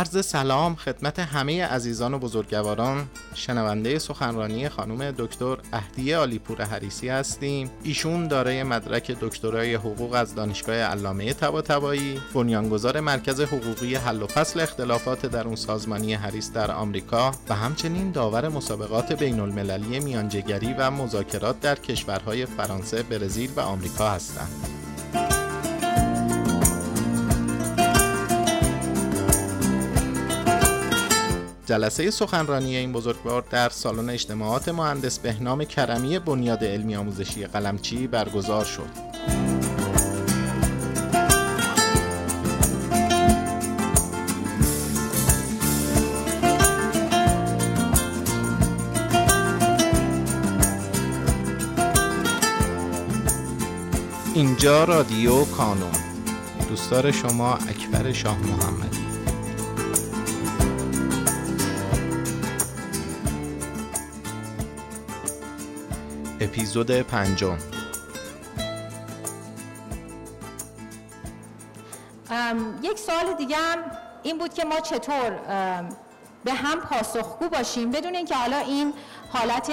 عرض سلام خدمت همه عزیزان و بزرگواران شنونده سخنرانی خانم دکتر اهدیه آلیپور حریسی هستیم ایشون دارای مدرک دکترای حقوق از دانشگاه علامه طباطبایی بنیانگذار مرکز حقوقی حل و فصل اختلافات درون سازمانی حریس در آمریکا و همچنین داور مسابقات بین المللی میانجگری و مذاکرات در کشورهای فرانسه، برزیل و آمریکا هستند. جلسه سخنرانی این بزرگوار در سالن اجتماعات مهندس بهنام کرمی بنیاد علمی آموزشی قلمچی برگزار شد. اینجا رادیو کانون دوستدار شما اکبر شاه محمدی اپیزود پنجم. یک سوال دیگه هم این بود که ما چطور به هم پاسخگو باشیم بدون اینکه حالا این حالت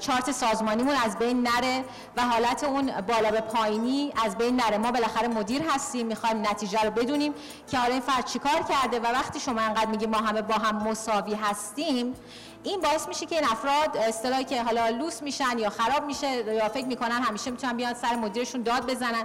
چارت سازمانیمون از بین نره و حالت اون بالا به پایینی از بین نره. ما بالاخره مدیر هستیم می‌خوایم نتیجه رو بدونیم که حالا این فرد چیکار کرده و وقتی شما انقدر میگی ما همه با هم مساوی هستیم این باعث میشه که این افراد اصطلاحی که حالا لوس میشن یا خراب میشه یا فکر می‌کنن همیشه می‌تونن بیان سر مدیرشون داد بزنن.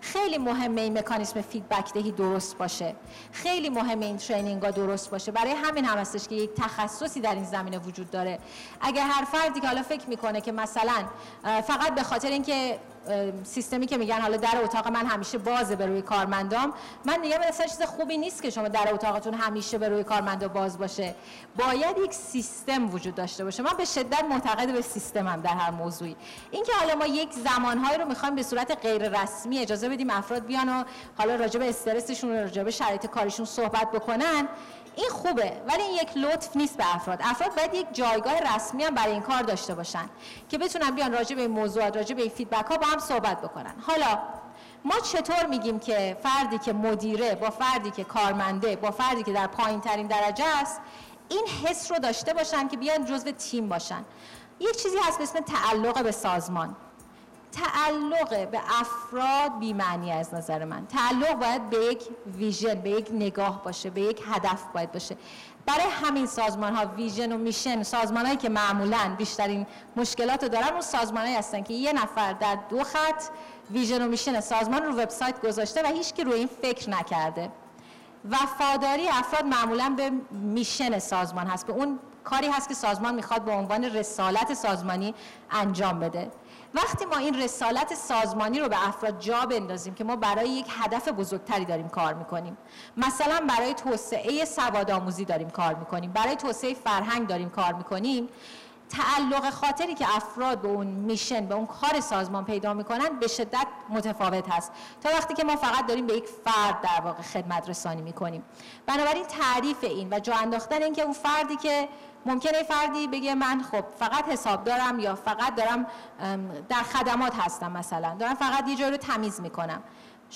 خیلی مهمه این مکانیزم feedback دهی درست باشه. خیلی مهمه این training ها درست باشه. برای همین هم هستش که یک تخصصی در این زمینه وجود داره. اگر هر فردی که حالا فکر می‌کنه که مثلا فقط به خاطر اینکه سیستمی که میگن حالا در اتاق من همیشه بازه به روی کارمندام. من میگم اصلا چیز خوبی نیست که شما در اتاقتون همیشه به روی کارمندا باز باشه. باید یک سیستم وجود داشته باشه. من به شدت معتقد به سیستمم در هر موضوعی. اینکه حالا ما یک زمانهایی رو می‌خوایم به صورت غیر رسمی اجازه بدیم افراد بیان و حالا راجع به استرسشون راجع به شرایط کارشون صحبت بکنن این خوبه ولی این یک لطف نیست به افراد. افراد باید یک جایگاه رسمی هم برای این کار داشته باشن که بتونن بیان راجع به این موضوعات راجع به این فیدبک ها با هم صحبت بکنن. حالا ما چطور میگیم که فردی که مدیره با فردی که کارمنده با فردی که در پایین ترین درجه است این حس رو داشته باشن که بیان جزو تیم باشن؟ یک چیزی هست به اسم تعلق به سازمان. تعلق به افراد بیمعنی از نظر من. تعلق باید به یک ویژن به یک نگاه باشه به یک هدف باید باشه. برای همین سازمان ها ویژن و میشن سازمان هایی که معمولا بیشترین مشکلات رو دارن اون سازمان هایی هستن که یه نفر در دو خط ویژن و میشن سازمان رو وبسایت گذاشته و هیچ روی این فکر نکرده. وفاداری افراد معمولا به میشن سازمان هست. به اون کاری هست که سازمان می‌خواد به عنوان رسالت سازمانی انجام بده. وقتی ما این رسالت سازمانی رو به افراد جا بندازیم که ما برای یک هدف بزرگتری داریم کار می‌کنیم. مثلا برای توسعه سواد آموزی داریم کار می‌کنیم. برای توسعه فرهنگ داریم کار می‌کنیم. تعلق خاطری که افراد به اون میشن به اون کار سازمان پیدا می‌کنن به شدت متفاوت هست. تا وقتی که ما فقط داریم به یک فرد در واقع خدمت رسانی می‌کنیم. بنابراین تعریف این و جا انداختن این که اون فردی که ممکنه فردی بگه من خب فقط حساب دارم یا فقط دارم در خدمات هستم مثلا. دارم فقط یه جای رو تمیز می‌کنم.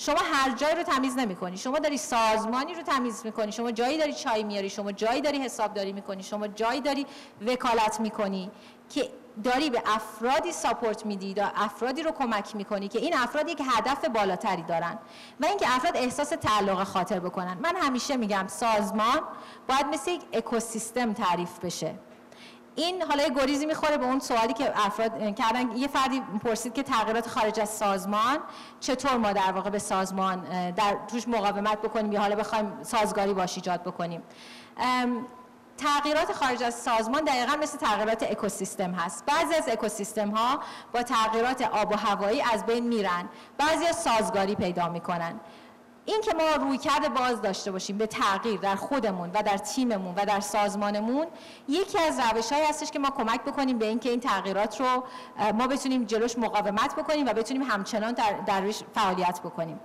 شما هر جای رو تمیز نمی‌کنی. شما داری سازمانی رو تمیز می‌کنی. شما جایی داری چای میاری. شما جایی داری حسابداری می‌کنی. شما جایی داری وکالت می‌کنی که داری به افرادی ساپورت میدی و افرادی رو کمک می‌کنی که این افراد یک هدف بالاتری دارن و اینکه افراد احساس تعلق خاطر بکنن. من همیشه میگم سازمان باید مثل یک اکوسیستم تعریف بشه. این حالا یه گریزی می‌خوره به اون سوالی که افراد کردن. یه فردی پرسید که تغییرات خارج از سازمان چطور ما در واقع به سازمان در توش مقاومت بکنیم یا حالا بخوایم سازگاری باش ایجاد بکنیم. تغییرات خارج از سازمان دقیقا مثل تغییرات اکوسیستم هست. بعضی از اکوسیستم ها با تغییرات آب و هوایی از بین میرن. بعضی از سازگاری پیدا می‌کنن. این که ما روی کرده باز داشته باشیم به تغییر در خودمون و در تیممون و در سازمانمون یکی از روش هایی هستش که ما کمک بکنیم به اینکه این تغییرات رو ما بتونیم جلوش مقاومت بکنیم و بتونیم همچنان در درش فعالیت بکنیم.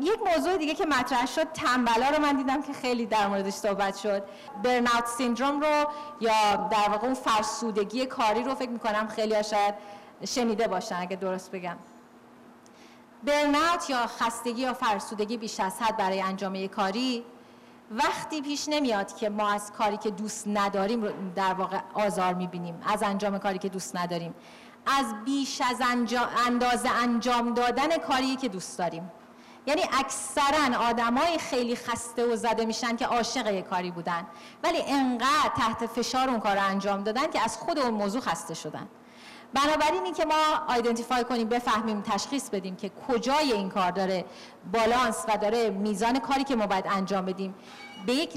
یک موضوع دیگه که مطرح شد تنبلا رو من دیدم که خیلی در موردش صحبت شد. برناوت سیندروم رو یا در واقع اون فرسودگی کاری رو فکر می‌کنم خیلی شاید شنیده باشن اگه درست بگم. برناوت یا خستگی یا فرسودگی بیش از حد برای انجام کاری وقتی پیش نمیاد که ما از کاری که دوست نداریم در واقع آزار می‌بینیم از انجام کاری که دوست نداریم از بیش از انجام، اندازه انجام دادن کاری که دوست داریم. یعنی اکثرا آدمای خیلی خسته و زده میشن که عاشق یه کاری بودن ولی انقدر تحت فشار اون کار رو انجام دادن که از خود اون موضوع خسته شدن. بنابراین این که ما آیدنتیفای کنیم بفهمیم تشخیص بدیم که کجای این کار داره بالانس و داره میزان کاری که ما باید انجام بدیم به یک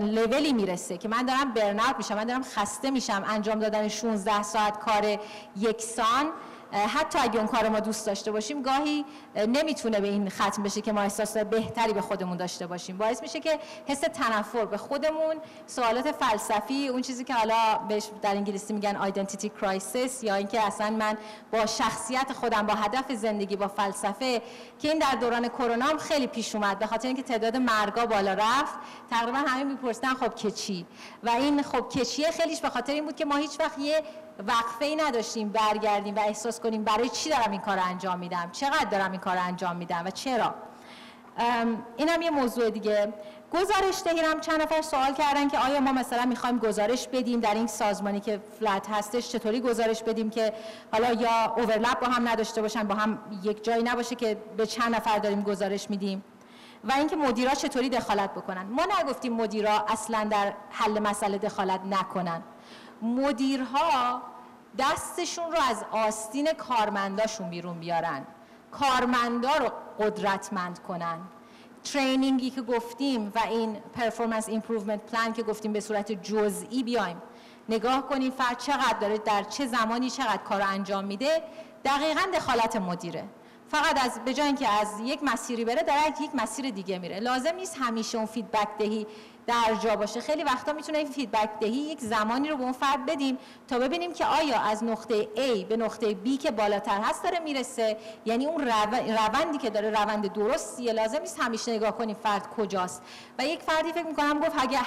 لولی می‌رسه که من دارم برنارد میشم من دارم خسته میشم انجام دادن 16 ساعت کار یکسان حتی اگه اون کار ما دوست داشته باشیم گاهی نمی‌تونه به این ختم بشه که ما احساس بهتری به خودمون داشته باشیم. باعث میشه که حس تنفر به خودمون سوالات فلسفی اون چیزی که حالا بهش در انگلیسی میگن identity crisis یا اینکه اصلا من با شخصیت خودم با هدف زندگی با فلسفه که این در دوران کرونا هم خیلی پیش اومد به خاطر اینکه تعداد مرگا بالا رفت تقریبا همه می‌پرسن خب که چی؟ و این خب که چیه خیلیش به خاطر این بود که ما هیچ وقت یه وقفه ای نداشتیم برگردیم و احساس کنیم برای چی دارم این کار انجام میدم؟ چقدر دارم این کار انجام میدم و چرا؟ این هم یه موضوع دیگه. گزارش دهیرم چند نفر سوال کردن که آیا ما مثلا می‌خوایم گزارش بدیم در این سازمانی که فلت هستش؟ چطوری گزارش بدیم که حالا یا اوورلپ با هم نداشته باشن با هم یک جایی نباشه که به چند نفر داریم گزارش میدیم؟ و اینکه مدیرا چطوری دخالت بکنن؟ ما نگفتیم مدیرا اصلا در حل مسئله دخالت نکنن. مدیرها دستشون رو از آستین کارمنداشون بیرون بیارن. کارمندا رو قدرتمند کنن. training ی که گفتیم و این performance improvement plan که گفتیم به صورت جزئی بیایم. نگاه کنیم فرد چقدر داره در چه زمانی چقدر کار انجام میده دقیقا دخالت مدیره. فقط از به اینکه از یک مسیری بره در یک مسیر دیگه میره. لازم نیست همیشه اون feedback دهی. در جا باشه. خیلی وقتا می‌تونه این feedback دهی یک زمانی رو به اون فرد بدیم تا ببینیم که آیا از نقطه A به نقطه B که بالاتر هست داره می‌رسه. یعنی اون روندی که داره روند درستیه لازم نیست همیشه نگاه کنیم فرد کجاست. و یک فردی فکر می‌کنم گفت اگه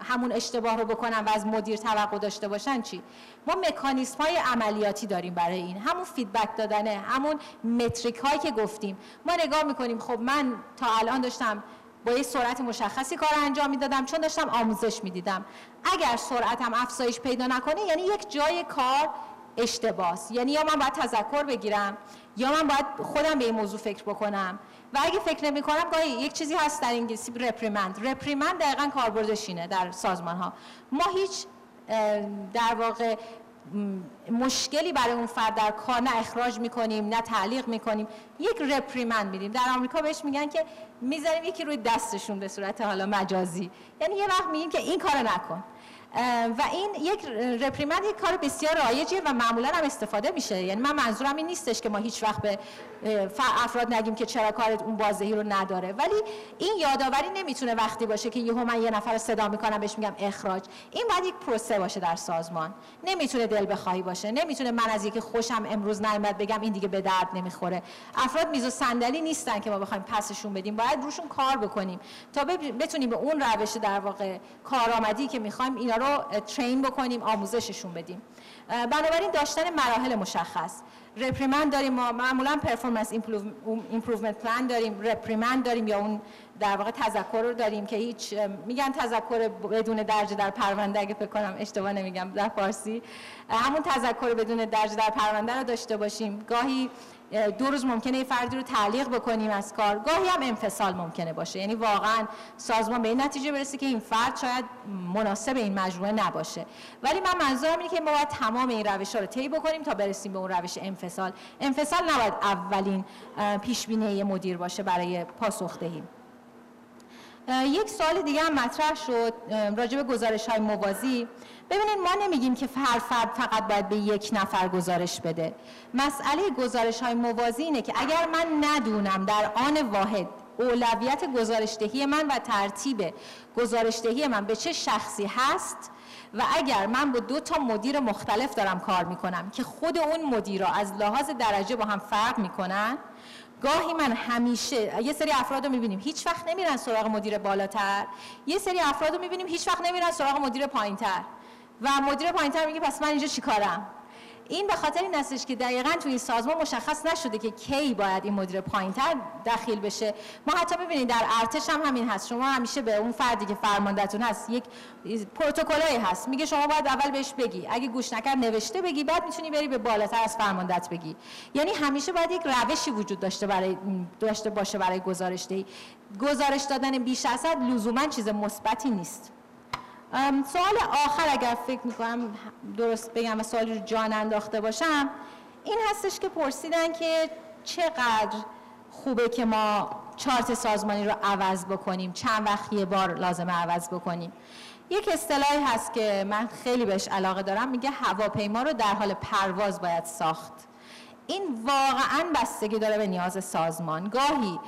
همون اشتباه رو بکنم و از مدیر توقع داشته باشن چی؟ ما مکانیسم های عملیاتی داریم برای این. همون فیدبک دادنه همون متریک هایی که گفتیم. ما نگاه می‌کنیم خب من تا الان داشتم با یه سرعت مشخصی کار انجام می‌دادم چون داشتم آموزش می‌دیدم. اگر سرعتم افزایش پیدا نکنه یعنی یک جای کار اشتباس. یعنی یا من باید تذکر بگیرم یا من باید خودم به این موضوع فکر بکنم. و اگه فکر نمی کنم گاهی یک چیزی هست در انگلیسی رپریمند رپریمند دقیقا کاربردش اینه در سازمان ها ما هیچ در واقع مشکلی برای اون فرد در کار نه اخراج می‌کنیم نه تعلیق می‌کنیم یک رپریمند میدیم. در آمریکا بهش میگن که می‌ذاریم یکی روی دستشون به صورت حالا مجازی. یعنی یه وقت میگیم که این کار نکن. و این یک رپریمند یک کار بسیار رایجیه و معمولا هم استفاده میشه. یعنی من منظورم این نیستش که ما هیچ وقت به افراد نگیم که چرا کارت اون بازدهی رو نداره. ولی این یادآوری نمی‌تونه وقتی باشه که یهو من یه نفر رو صدا می‌کنم بهش میگم اخراج. این باید یک پروسه باشه در سازمان. نمی‌تونه دل بخواهی باشه. نمی‌تونه من از یکی خوشم امروز نیومد بگم این دیگه به درد نمی‌خوره. افراد میز و صندلی نیستن که ما بخوایم پسشون بدیم. باید روشون کار بکنیم. تا بتونیم به اون روش در واقع کارآمدی که می‌خوایم اینا رو train بکنیم آموزششون بدیم. بنابراین داشتن مراحل مشخص. reprimand داریم ما معمولا performance improvement plan داریم reprimand داریم یا اون در واقع تذکر رو داریم که هیچ میگن تذکر بدون درجه در پرونده اگه فکر کنم اشتباه نمیگم در فارسی. همون تذکر بدون درجه در پرونده رو داشته باشیم. گاهی دو روز ممکنه یه فردی رو تعلیق بکنیم از کار. گاهی هم انفصال ممکنه باشه. یعنی واقعا سازمان به این نتیجه برسه که این فرد شاید مناسب این مجموعه نباشه. ولی من منظورم اینه که ما باید تمام این روش ها رو طی بکنیم تا برسیم به اون روش انفصال. انفصال نباید اولین پیش مدیر باشه برای پاسخدهی یک سال دیگه هم مطرح شد راجع به گزارش های موازی. ببینید ما نمیگیم که هر فرد فقط باید به یک نفر گزارش بده. مسئله گزارش های موازی اینه که اگر من ندونم در آن واحد اولویت گزارشدهی من و ترتیب گزارشدهی من به چه شخصی هست و اگر من با دو تا مدیر مختلف دارم کار می‌کنم که خود اون مدیر از لحاظ درجه با هم فرق می‌کنن گاهی من همیشه یه سری افراد رو می‌بینیم هیچ وقت نمیرن سراغ مدیر بالاتر. یه سری افراد رو می‌بینیم هیچ وقت نمیرن سراغ مدیر پایینتر. و مدیر پایینتر میگه پس من اینجا چیکارم؟ این به خاطر این هستش که دقیقا توی این سازمان مشخص نشده که کی باید این مدیر پایینتر دخیل بشه. ما حتی ببینید در ارتش هم همین هست. شما همیشه به اون فردی که فرماندهتون هست یک پروتکلایی هست. میگه شما باید اول بهش بگی. اگه گوش نکرد نوشته بگی بعد می‌تونی بری به بالاتر از فرماندهت بگی. یعنی همیشه باید یک روشی وجود داشته برای داشته باشه برای گزارش دهی گزارش دادن بیش از حد لزوما چیز مثبتی نیست. سوال آخر اگر فکر می‌کنم درست بگم و سوالی رو جان انداخته باشم این هستش که پرسیدن که چقدر خوبه که ما چارت سازمانی رو عوض بکنیم چند وقت یه بار لازمه عوض بکنیم. یک اصطلاحی هست که من خیلی بهش علاقه دارم میگه هواپیما رو در حال پرواز باید ساخت. این واقعا بستگی داره به نیاز سازمان. گاهی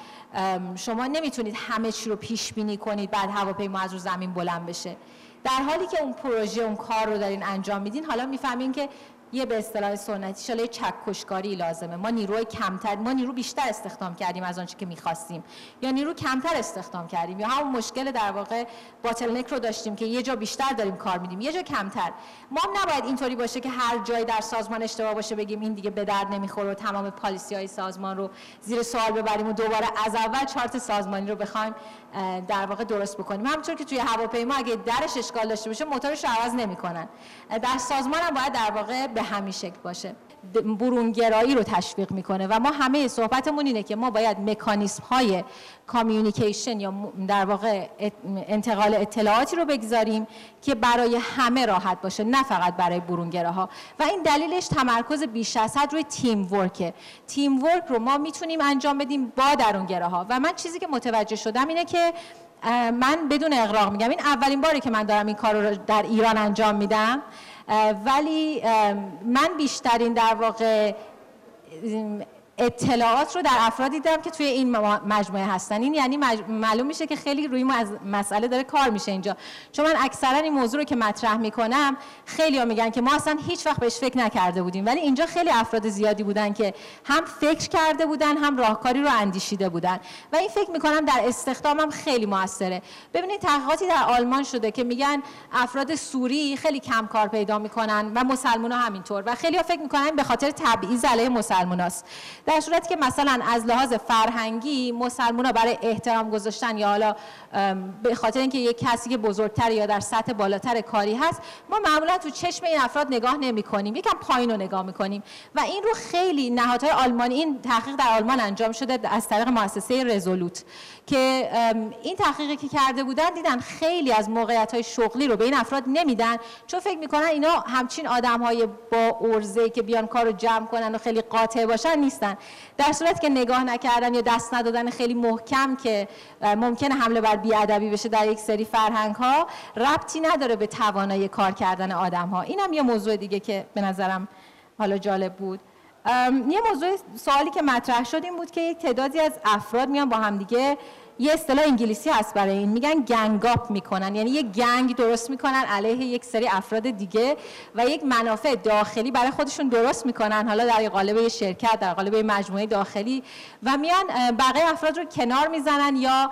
شما نمی‌تونید همه چی رو پیش بینی کنید بعد هواپیما از رو زمین بلند بشه. در حالی که اون پروژه اون کار رو دارین انجام میدین حالا می‌فهمین که یه به اصطلاح سنتی شاله چکشکاری لازمه. ما نیروی کمتر ما نیرو بیشتر استخدام کردیم از آنچه که می‌خواستیم. یا نیرو کمتر استخدام کردیم. یا همون مشکل در واقع باتلنک رو داشتیم که یه جا بیشتر داریم کار میدیم. یه جا کمتر. ما هم نباید اینطوری باشه که هر جایی در سازمان اشتباه باشه بگیم این دیگه به درد نمی‌خوره و تمام پالیسی های سازمان رو زیر سوال ببریم و دوباره از اول چارت سازمانی رو بخوایم در واقع درست بکنیم. همونطور که توی هواپیما اگه درش اشکال داشته باشه موتورش رو عوض نمی‌کنن. در سازمان هم باید در واقع به همین شکل باشه. برونگرایی رو تشویق می‌کنه و ما همه صحبتمون اینه که ما باید مکانیسم های کامیونیکیشن یا در واقع انتقال اطلاعاتی رو بگذاریم که برای همه راحت باشه نه فقط برای برونگراها. و این دلیلش تمرکز بیش از حد روی تیم ورکه تیم ورک رو ما می‌تونیم انجام بدیم با درونگراها. و من چیزی که متوجه شدم اینه که من بدون اقراق میگم. این اولین باری که من دارم این کار رو در ایران انجام میدم. ولی من بیشترین در واقع اطلاعات رو در افرادی دیدم که توی این مجموعه هستن. این یعنی معلوم میشه که خیلی روی از مسئله داره کار میشه اینجا. چون من اکثرا این موضوع رو که مطرح می‌کنم خیلی ها میگن که ما اصلا هیچ وقت بهش فکر نکرده بودیم. ولی اینجا خیلی افراد زیادی بودن که هم فکر کرده بودن هم راهکاری رو اندیشیده بودن. و این فکر می‌کنم در استخدامم خیلی موثره. ببینید تحقیقاتی در آلمان شده که میگن افراد سوری خیلی کم کار پیدا می‌کنن و مسلمان ها همینطور. و خیلی ها فکر می‌کنن به خاطر تبعیض علیه مسلمان هست. در صورتی که مثلا از لحاظ فرهنگی مسلمان ها برای احترام گذاشتن یا حالا به خاطر اینکه یک کسی که بزرگتر یا در سطح بالاتر کاری هست ما معمولا تو چشم این افراد نگاه نمی کنیم یکم پایین رو نگاه می‌کنیم. و این رو خیلی نهادهای آلمانی این تحقیق در آلمان انجام شده از طریق مؤسسه رزولوت که این تحقیقی که کرده بودن دیدن خیلی از موقعیت های شغلی رو به این افراد نمیدن. چون فکر می‌کنن اینا همچین آدم های با ارزه که بیان کار رو جمع کنن و خیلی قاطع باشن نیستن. در صورت که نگاه نکردن یا دست ندادن خیلی محکم که ممکنه حمله بر بیادبی بشه در یک سری فرهنگ ها ربطی نداره به توانایی کار کردن آدم ها اینم یه موضوع دیگه که به نظرم حالا جالب بود. یه موضوع سوالی که مطرح شد این بود که یک تعدادی از افراد میان با همدیگه یه اصطلاح انگلیسی هست برای این. میگن گنگاپ می‌کنن. یعنی یه گنگ درست می‌کنن علیه یک سری افراد دیگه و یک منافع داخلی برای خودشون درست می‌کنن. حالا در قالب شرکت در قالب مجموعه داخلی. و میان بقیه افراد رو کنار می‌زنن یا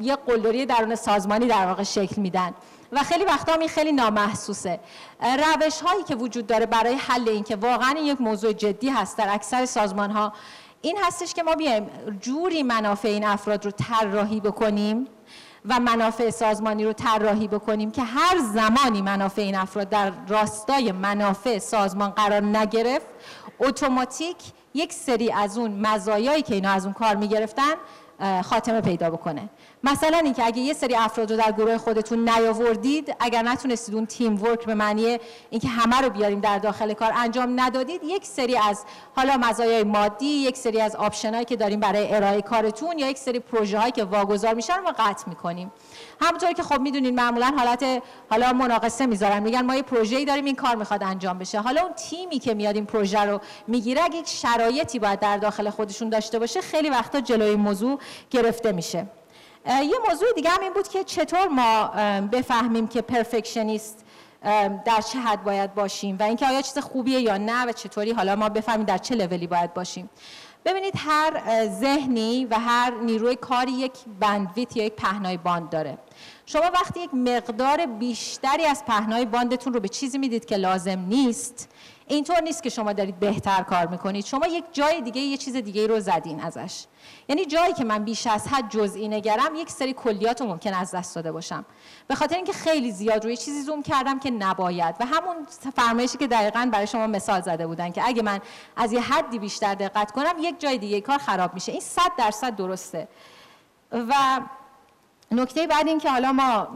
یه قلدری درون سازمانی در واقع شکل میدن. و خیلی وقتا این خیلی نامحسوسه. روش هایی که وجود داره برای حل این که واقعا یک موضوع جدی هست در اکثر سازمان ها این هستش که ما بیایم جوری منافع این افراد رو طراحی بکنیم و منافع سازمانی رو طراحی بکنیم که هر زمانی منافع این افراد در راستای منافع سازمان قرار نگرفت اتوماتیک یک سری از اون مزایایی که اینا از اون کار می‌گرفتن خاتمه پیدا بکنه. مثلا اینکه اگه یه سری افراد رو در گروه خودتون نیاوردید اگر نتونستید اون تیم ورک به معنی اینکه همه رو بیاریم در داخل کار انجام ندادید یک سری از حالا مزایای مادی یک سری از آپشنایی که داریم برای ارائه کارتون یا یک سری پروژه هایی که واگذار میشن رو قطع می‌کنیم. همونطور که خب می‌دونید معمولا حالت حالا مناقصه می‌ذارن. میگن ما یه پروژه‌ای داریم این کار می‌خواد انجام بشه. حالا اون تیمی که میاد این پروژه رو می‌گیره اگه یک شرایطی باید در داخل خودشون داشته باشه خیلی وقتا جلوی موضوع گرفته میشه. یه موضوع دیگه هم این بود که چطور ما بفهمیم که پرفکشنیست در چه حد باید باشیم و اینکه آیا چیز خوبیه یا نه و چطوری حالا ما بفهمیم در چه لولی باید باشیم. ببینید هر ذهنی و هر نیروی کاری یک بندویت یا یک پهنای باند داره. شما وقتی یک مقدار بیشتری از پهنای باندتون رو به چیزی می‌دید که لازم نیست اینطور نیست که شما دارید بهتر کار می‌کنید. شما یک جای دیگه یه چیز دیگه رو زدین ازش. یعنی جایی که من بیش از حد جزئی نگرم یک سری کلیات رو ممکن از دست داده باشم. به خاطر اینکه خیلی زیاد روی چیزی زوم کردم که نباید. و همون فرمایشی که دقیقا برای شما مثال زده بودن که اگه من از یه حدی بیشتر دقت کنم یک جای دیگه کار خراب میشه. این صد درصد درسته. و نکته بعد این که حالا ما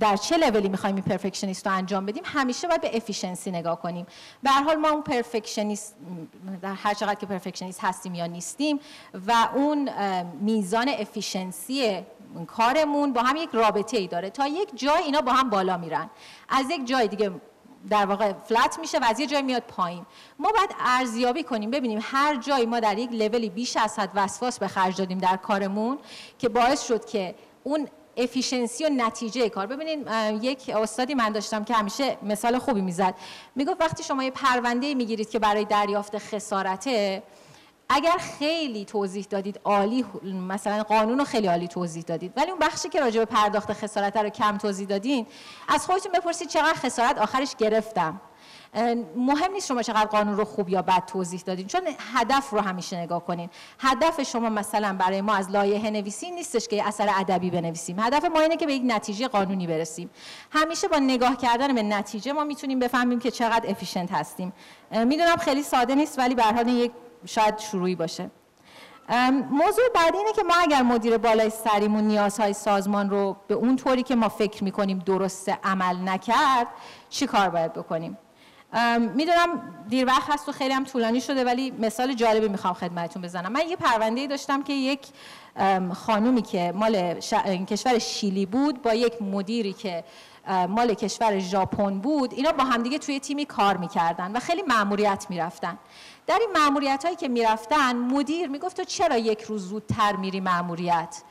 در چه لولی می‌خوایم این perfectionist رو انجام بدیم همیشه باید به efficiency نگاه کنیم. به هر حال ما اون perfectionist در هر چقدر که perfectionist هستیم یا نیستیم و اون میزان efficiency کارمون با هم یک رابطه ای داره. تا یک جای اینا با هم بالا میرن. از یک جای دیگه در واقع flat میشه و از یه جای میاد پایین. ما باید ارزیابی کنیم. ببینیم هر جایی ما در یک لولی بیش از حد وسواس به خرج دادیم در کارمون که باعث شد که اون افیشنسی و نتیجه کار. ببینید یک استادی من داشتم که همیشه مثال خوبی می‌زد. می‌گفت وقتی شما یه پرونده می‌گیرید که برای دریافت خسارته اگر خیلی توضیح دادید عالی مثلا قانون رو خیلی عالی توضیح دادید ولی اون بخشی که راجع به پرداخت خسارت رو کم توضیح دادین از خودتون بپرسید چقدر خسارت آخرش گرفتم. مهم نیست شما چقدر قانون رو خوب یا بد توضیح دادین چون هدف رو همیشه نگاه کنین. هدف شما مثلا برای ما از لایحه نویسی نیستش که اثر ادبی بنویسیم. هدف ما اینه که به یک نتیجه قانونی برسیم. همیشه با نگاه کردن به نتیجه ما می‌تونیم بفهمیم که چقدر افیشنت هستیم. می‌دونم خیلی ساده نیست ولی به حال یک شاید شروعی باشه. موضوع بعدی اینه که ما اگر مدیر بالای سریمون نیازهای سازمان رو به اون طوری که ما فکر می‌کنیم درست عمل نکرد چی کار باید بکنیم؟ می‌دونم دیر وقت هست و خیلی هم طولانی شده ولی مثال جالبی می‌خوام خدمتتون بزنم. من یه پرونده داشتم که یک خانومی که مال کشور شیلی بود با یک مدیری که مال کشور ژاپن بود اینا با همدیگه توی تیمی کار می‌کردن و خیلی مأموریت می‌رفتن. در این معمولیت هایی که می‌رفتن مدیر می‌گفت تو چرا یک روز زودتر میری معمولیت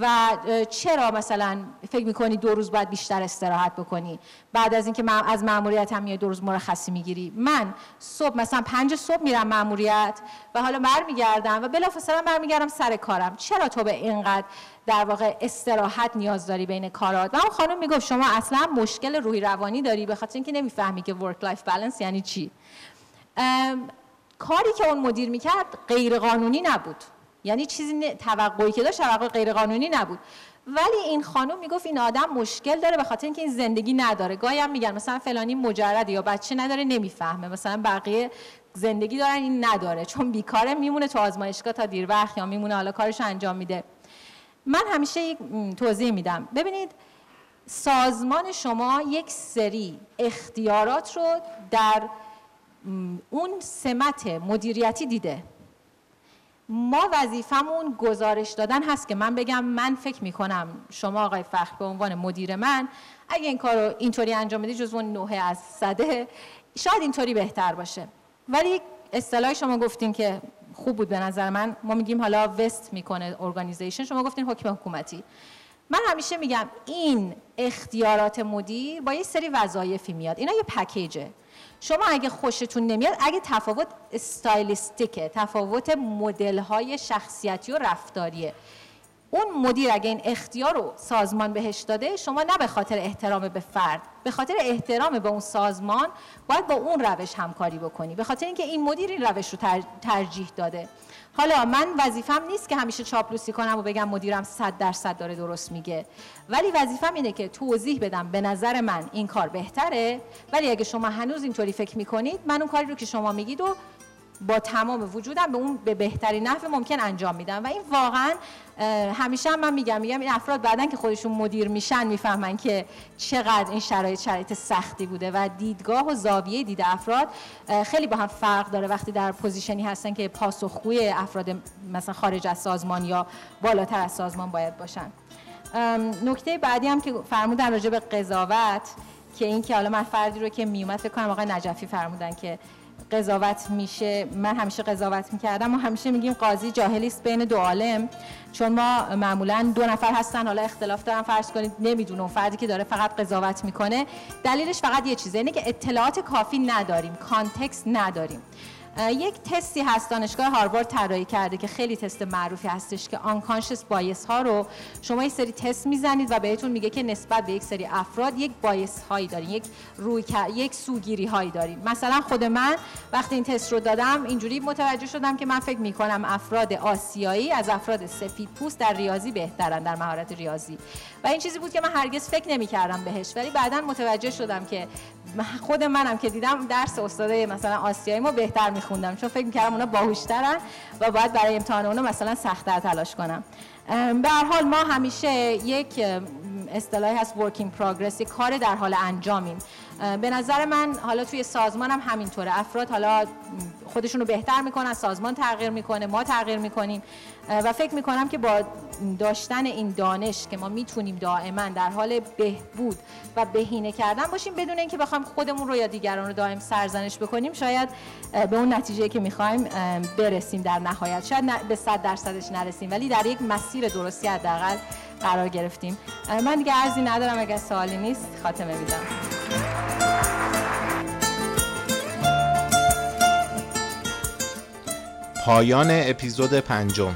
و چرا مثلا فکر می‌کنی دو روز باید بیشتر استراحت بکنی؟ بعد از اینکه از ماموریت هم یه دو روز مرخصی می‌گیری. من صبح مثلا پنج صبح میرم ماموریت و حالا برمیگردم و بلافاصله برمیگردم سر کارم. چرا تو به اینقدر در واقع استراحت نیاز داری بین کارات؟ و اون خانم می‌گفت شما اصلا مشکل روحی روانی داری به خاطر اینکه نمی‌فهمی که work life balance یعنی چی. کاری که اون مدیر می‌کرد غیر قانونی نبود. یعنی چیزی توقعی که داشت توقع غیر قانونی نبود. ولی این خانم می‌گفت این آدم مشکل داره به خاطر اینکه این زندگی نداره. گاهی هم میگن مثلا فلانی مجرد یا بچه نداره نمی‌فهمه. مثلا بقیه زندگی دارن این نداره. چون بیکاره میمونه تو آزمایشگاه تا دیر وقت یا میمونه حالا کارش انجام میده. من همیشه یک توضیح میدم. ببینید سازمان شما یک سری اختیارات رو در اون سمت مدیریتی دیده. ما وظیفمون گزارش دادن هست که من بگم من فکر می‌کنم شما آقای فخر به عنوان مدیر من اگه این کار رو اینطوری انجام بدی جزو نوه از صده شاید اینطوری بهتر باشه. ولی اصطلاح شما گفتین که خوب بود به نظر من. ما میگیم حالا وست می‌کنه ارگانیزیشن شما گفتین حکم حکومتی. من همیشه میگم این اختیارات مدیر با یه سری وظایفی میاد. اینا یه پکیجه. شما اگه خوشتون نمیاد اگه تفاوت استایلیستیکه تفاوت مدل های شخصیتی و رفتاریه. اون مدیر اگه این اختیار رو سازمان بهش داده شما نه به خاطر احترام به فرد به خاطر احترام به اون سازمان باید با اون روش همکاری بکنی. به خاطر اینکه این مدیر این روش رو ترجیح داده. حالا من وظیفم نیست که همیشه چاپلوسی کنم و بگم مدیرم صد درصد داره درست میگه. ولی وظیفم اینه که توضیح بدم به نظر من این کار بهتره. ولی اگه شما هنوز اینطوری فکر می‌کنید من اون کاری رو که شما میگید و با تمام وجودم به اون به بهترین نحو ممکن انجام میدم. و این واقعا همیشه هم من میگم میگم این افراد بعدن که خودشون مدیر میشن می‌فهمن که چقدر این شرایط شرایط سختی بوده و دیدگاه و زاویه دید افراد خیلی با هم فرق داره. وقتی در پوزیشنی هستن که پاسخگوی افراد مثلا خارج از سازمان یا بالاتر از سازمان باید باشن. نکته بعدی هم که فرمودن راجع به قضاوت که این که حالا من فردی رو که میومد فکر کنم آقای نجفی فرمودن که قضاوت میشه. من همیشه قضاوت می‌کردم و همیشه میگیم قاضی جاهلی است بین دو عالم. چون ما معمولا دو نفر هستن حالا اختلاف دارن فرض کنید نمی‌دونه فردی که داره فقط قضاوت می‌کنه. دلیلش فقط یه چیزه اینه که اطلاعات کافی نداریم context نداریم. یک تستی هست دانشگاه هاروارد طراحی کرده که خیلی تست معروفی هستش که آنکانشس بایس ها رو شما یک سری تست می‌زنید و بهتون میگه که نسبت به یک سری افراد یک بایس هایی دارین یک روی یک سوگیری هایی دارین. مثلا خود من وقتی این تست رو دادم اینجوری متوجه شدم که من فکر می‌کنم افراد آسیایی از افراد سفید پوست در ریاضی بهترن در مهارت ریاضی. و این چیزی بود که من هرگز فکر نمی‌کردم بهش ولی بعدا متوجه شدم که خود منم که دیدم درس استاده مثلا آسیایی ما بهتر میخوندم چون فکر می‌کردم اونا باهوشترن و باید برای امتحان اونا مثلا سختتر تلاش کنم. به هر حال ما همیشه یک اصطلاحی هست in progress یک کار در حال انجامیم. به نظر من حالا توی سازمانم هم همینطوره. افراد حالا خودشون رو بهتر می‌کنن سازمان تغییر می‌کنه ما تغییر می‌کنیم. و فکر می‌کنم که با داشتن این دانش که ما می‌تونیم دائما در حال بهبود و بهینه کردن باشیم بدون اینکه بخوایم خودمون رو یا دیگران رو دائم سرزنش بکنیم شاید به اون نتیجه که می‌خوایم برسیم در نهایت. شاید به صد درصدش نرسیم ولی در یک مسیر درستی حداقل قرار گرفتیم. من دیگه ارزی ندارم اگر سوالی نیست خاتمه میدم. پایان اپیزود پنجم.